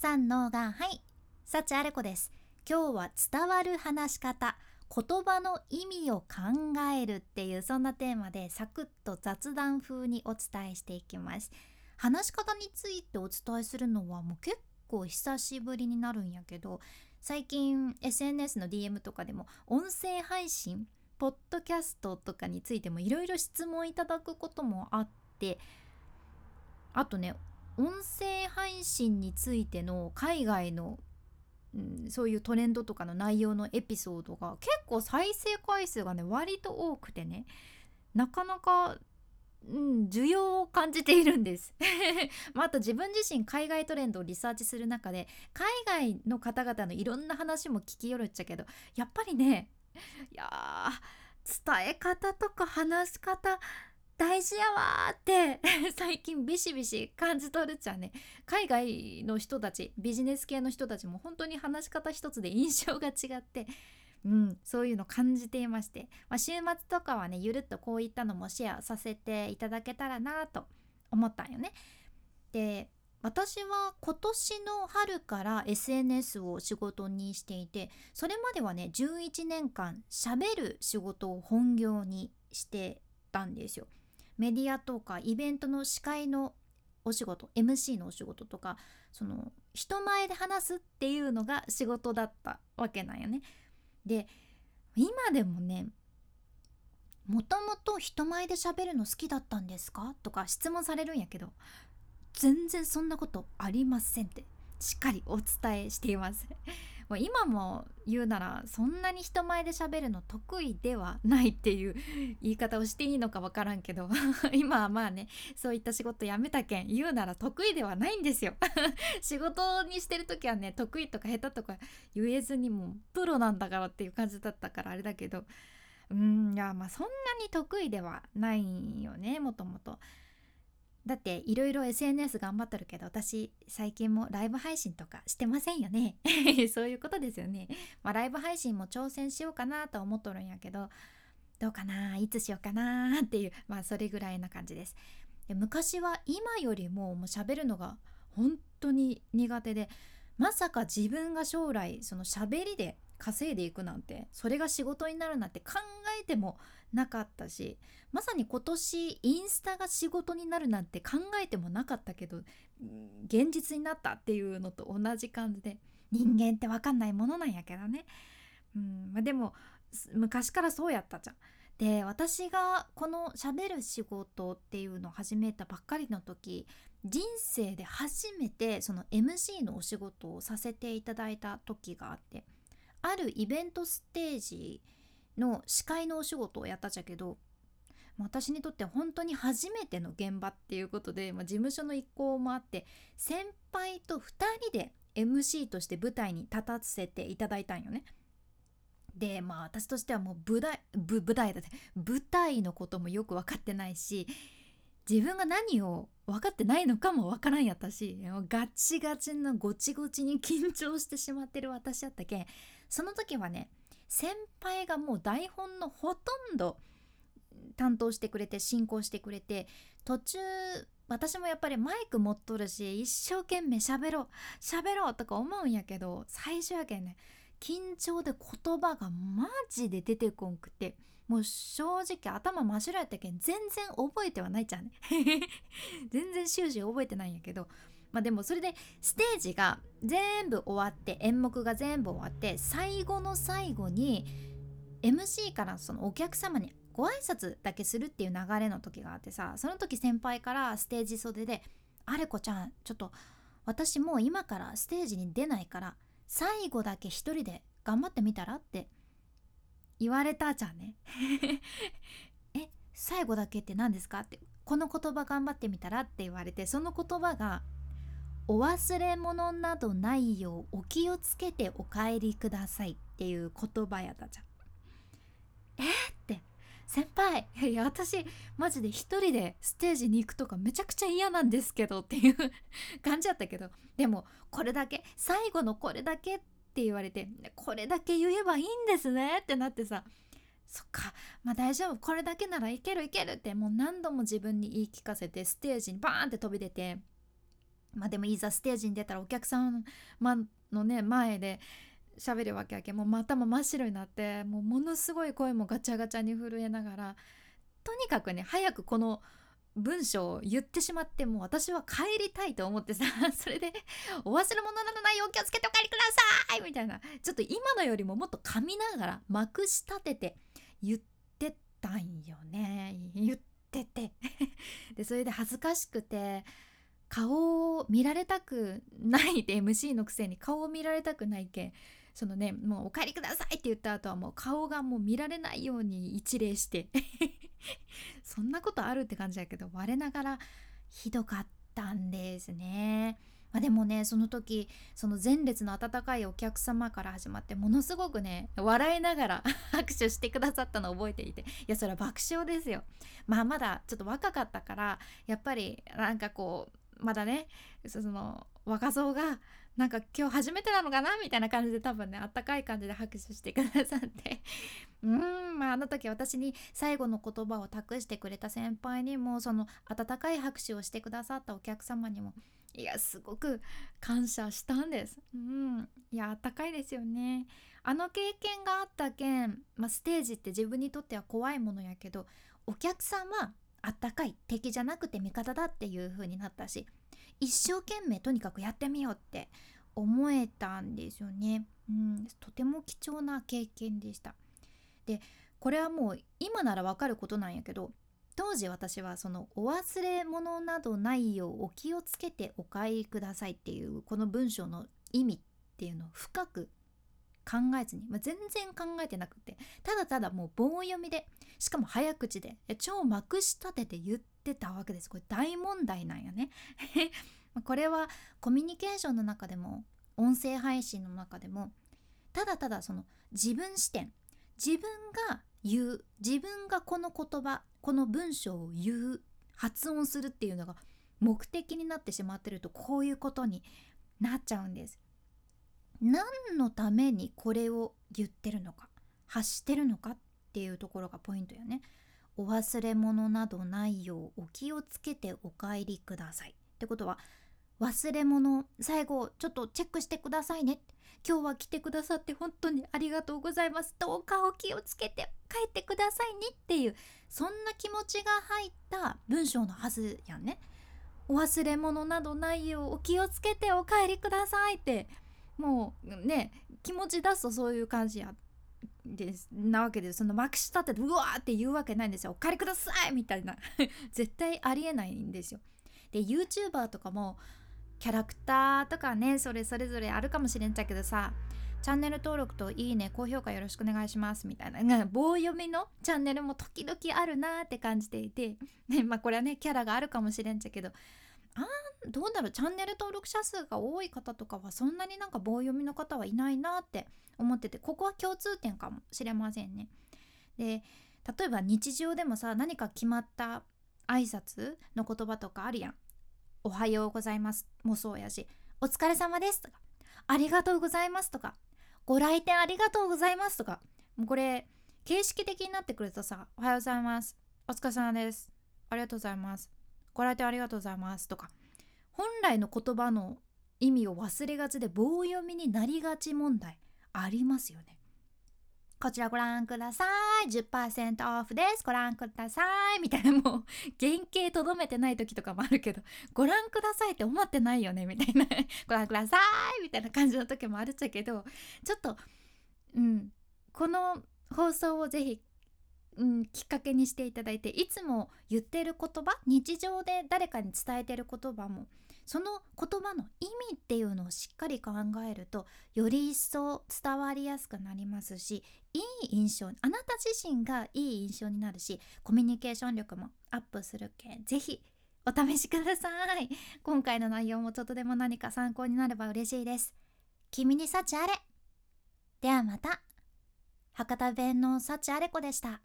三のがはい幸あれ子です。今日は伝わる話し方言葉の意味を考えるっていうそんなテーマでサクッと雑談風にお伝えしていきます。話し方についてお伝えするのはもう結構久しぶりになるんやけど最近 SNS の DM とかでも音声配信ポッドキャストとかについてもいろいろ質問いただくこともあってあとね音声配信についての海外の、うん、そういうトレンドとかの内容のエピソードが結構再生回数がね割と多くてねなかなか、うん、需要を感じているんです。まあ、あと自分自身海外トレンドをリサーチする中で海外の方々のいろんな話も聞きよるっちゃけどやっぱりねいや伝え方とか話し方大事やわって 最近ビシビシ感じ取るっちゃね海外の人たちビジネス系の人たちも本当に話し方一つで印象が違ってうん、そういうの感じていまして、まあ、週末とかはねゆるっとこういったのもシェアさせていただけたらなと思ったんよね。で私は今年の春から SNS を仕事にしていてそれまではね11年間しゃべる仕事を本業にしてたんですよ。メディアとかイベントの司会のお仕事 MC のお仕事とかその人前で話すっていうのが仕事だったわけなんよね。で今でもねもともと人前で喋るの好きだったんですか？とか質問されるんやけど全然そんなことありませんってしっかりお伝えしていますもう今も言うならそんなに人前で喋るの得意ではないっていう言い方をしていいのか分からんけど 今はまあねそういった仕事辞めたけん言うなら得意ではないんですよ 仕事にしてる時はね得意とか下手とか言えずにもプロなんだからっていう感じだったからあれだけどうんいやまあそんなに得意ではないよねもともと。だっていろいろ SNS 頑張っとるけど私最近もライブ配信とかしてませんよね。そういうことですよね、まあ、ライブ配信も挑戦しようかなと思っとるんやけどどうかな？いつしようかな？っていうまあそれぐらいな感じです。で昔は今よりももう喋るのが本当に苦手でまさか自分が将来その喋りで稼いでいくなんてそれが仕事になるなんて考えてもなかったしまさに今年インスタが仕事になるなんて考えてもなかったけど現実になったっていうのと同じ感じで人間って分かんないものなんやけどね。うんまあ、でも昔からそうやったじゃん。で私がこのしゃべる仕事っていうのを始めたばっかりの時人生で初めてその MC のお仕事をさせていただいた時があってあるイベントステージの司会のお仕事をやったじゃけど私にとって本当に初めての現場っていうことで、まあ、事務所の意向もあって先輩と2人で MC として舞台に立たせていただいたんよね。でまあ私としてはもう舞台舞台だって舞台のこともよく分かってないし自分が何を分かってないのかも分からんやったしガチガチのゴチゴチに緊張してしまってる私やったけんその時はね先輩がもう台本のほとんど担当してくれて進行してくれて途中私もやっぱりマイク持っとるし一生懸命喋ろう喋ろうとか思うんやけど最初やけんね緊張で言葉がマジで出てこんくてもう正直頭真っ白やったけん全然覚えてはないじゃんね。全然終始覚えてないんやけどまあでもそれでステージが全部終わって演目が全部終わって最後の最後に MC からそのお客様にご挨拶だけするっていう流れの時があってさその時先輩からステージ袖で「あれこちゃんちょっと私もう今からステージに出ないから最後だけ一人で頑張ってみたら?」って言われたじゃんね。え最後だけって何ですか？ってこの言葉頑張ってみたらって言われてその言葉がお忘れ物などないようお気をつけてお帰りくださいっていう言葉やったじゃん。えー、って。先輩 いや私マジで一人でステージに行くとかめちゃくちゃ嫌なんですけどっていう感じやったけど。でもこれだけ最後のこれだけって言われてこれだけ言えばいいんですねってなってさ。そっか。まあ大丈夫。これだけならいけるいけるってもう何度も自分に言い聞かせてステージにバーンって飛び出て。まあでもいざステージに出たらお客さんのね前で喋るわけやけもう頭真っ白になってもうものすごい声もガチャガチャに震えながらとにかくね早くこの文章を言ってしまってもう私は帰りたいと思ってさ それで「お忘れ物などないよう気をつけてお帰りください!」みたいなちょっと今のよりももっと噛みながらまくし立てて言ってたんよね言ってて でそれで恥ずかしくて顔を見られたくないで MC のくせに顔を見られたくないけんそのねもうお帰りくださいって言った後はもう顔がもう見られないように一礼して そんなことあるって感じだけど我ながらひどかったんですね。まあ、でもねその時その前列の温かいお客様から始まってものすごくね笑いながら 拍手してくださったのを覚えていていやそれは爆笑ですよ。まあまだちょっと若かったからやっぱりなんかこうまだねその若造がなんか今日初めてなのかなみたいな感じで多分ねあったかい感じで拍手してくださって。うんまああの時私に最後の言葉を託してくれた先輩にもその温かい拍手をしてくださったお客様にもいやすごく感謝したんです。うんいやあったかいですよね。あの経験があったけん、まあ、ステージって自分にとっては怖いものやけどお客さんはあったかい敵じゃなくて味方だっていう風になったし一生懸命とにかくやってみようって思えたんですよね。うん、とても貴重な経験でした。でこれはもう今ならわかることなんやけど当時私はその「お忘れ物などないようお気をつけてお帰りください」っていうこの文章の意味っていうのを深く考えずに、まあ、全然考えてなくてただただもう棒読みでしかも早口で超まくし立てて言ってたわけですこれ大問題なんやね これはコミュニケーションの中でも音声配信の中でもただただその自分視点自分が言う自分がこの言葉この文章を言う発音するっていうのが目的になってしまってるとこういうことになっちゃうんです。何のためにこれを言ってるのか発してるのかっっていうところがポイントよね。お忘れ物などないようお気をつけてお帰りください。ってことは忘れ物最後ちょっとチェックしてくださいね。今日は来てくださって本当にありがとうございます。どうかお気をつけて帰ってくださいね。っていうそんな気持ちが入った文章のはずやんね。お忘れ物などないようお気をつけてお帰りくださいってもうね気持ち出すとそういう感じやです。なわけでそのまくし立ててうわーって言うわけないんですよ。お帰りくださいみたいな。絶対ありえないんですよ。で YouTuber とかもキャラクターとかねそれそれぞれあるかもしれんちゃけどさチャンネル登録といいね高評価よろしくお願いしますみたいな。棒読みのチャンネルも時々あるなーって感じていて、ね、まあこれはねキャラがあるかもしれんちゃけどあどうだろうチャンネル登録者数が多い方とかはそんなになんか棒読みの方はいないなって思っててここは共通点かもしれませんね。で例えば日常でもさ何か決まった挨拶の言葉とかあるやん。おはようございますもそうやし、お疲れ様ですとか、ありがとうございますとか、ご来店ありがとうございますとか、もうこれ、形式的になってくるとさ、おはようございます。お疲れ様です。ありがとうございます。ご来店ありがとうございますとか、本来の言葉の意味を忘れがちで棒読みになりがち問題ありますよね。こちらご覧ください。10%オフです。ご覧ください。みたいなもう原型とどめてない時とかもあるけど、ご覧くださいって思ってないよねみたいな。ご覧くださいみたいな感じの時もあるっちゃけど、ちょっと、うん、この放送をぜひうん、きっかけにしていただいていつも言ってる言葉日常で誰かに伝えてる言葉もその言葉の意味っていうのをしっかり考えるとより一層伝わりやすくなりますしいい印象あなた自身がいい印象になるしコミュニケーション力もアップするけんぜひお試しください。今回の内容もちょっとでも何か参考になれば嬉しいです。君に幸あれ。ではまた。博多弁の幸あれ子でした。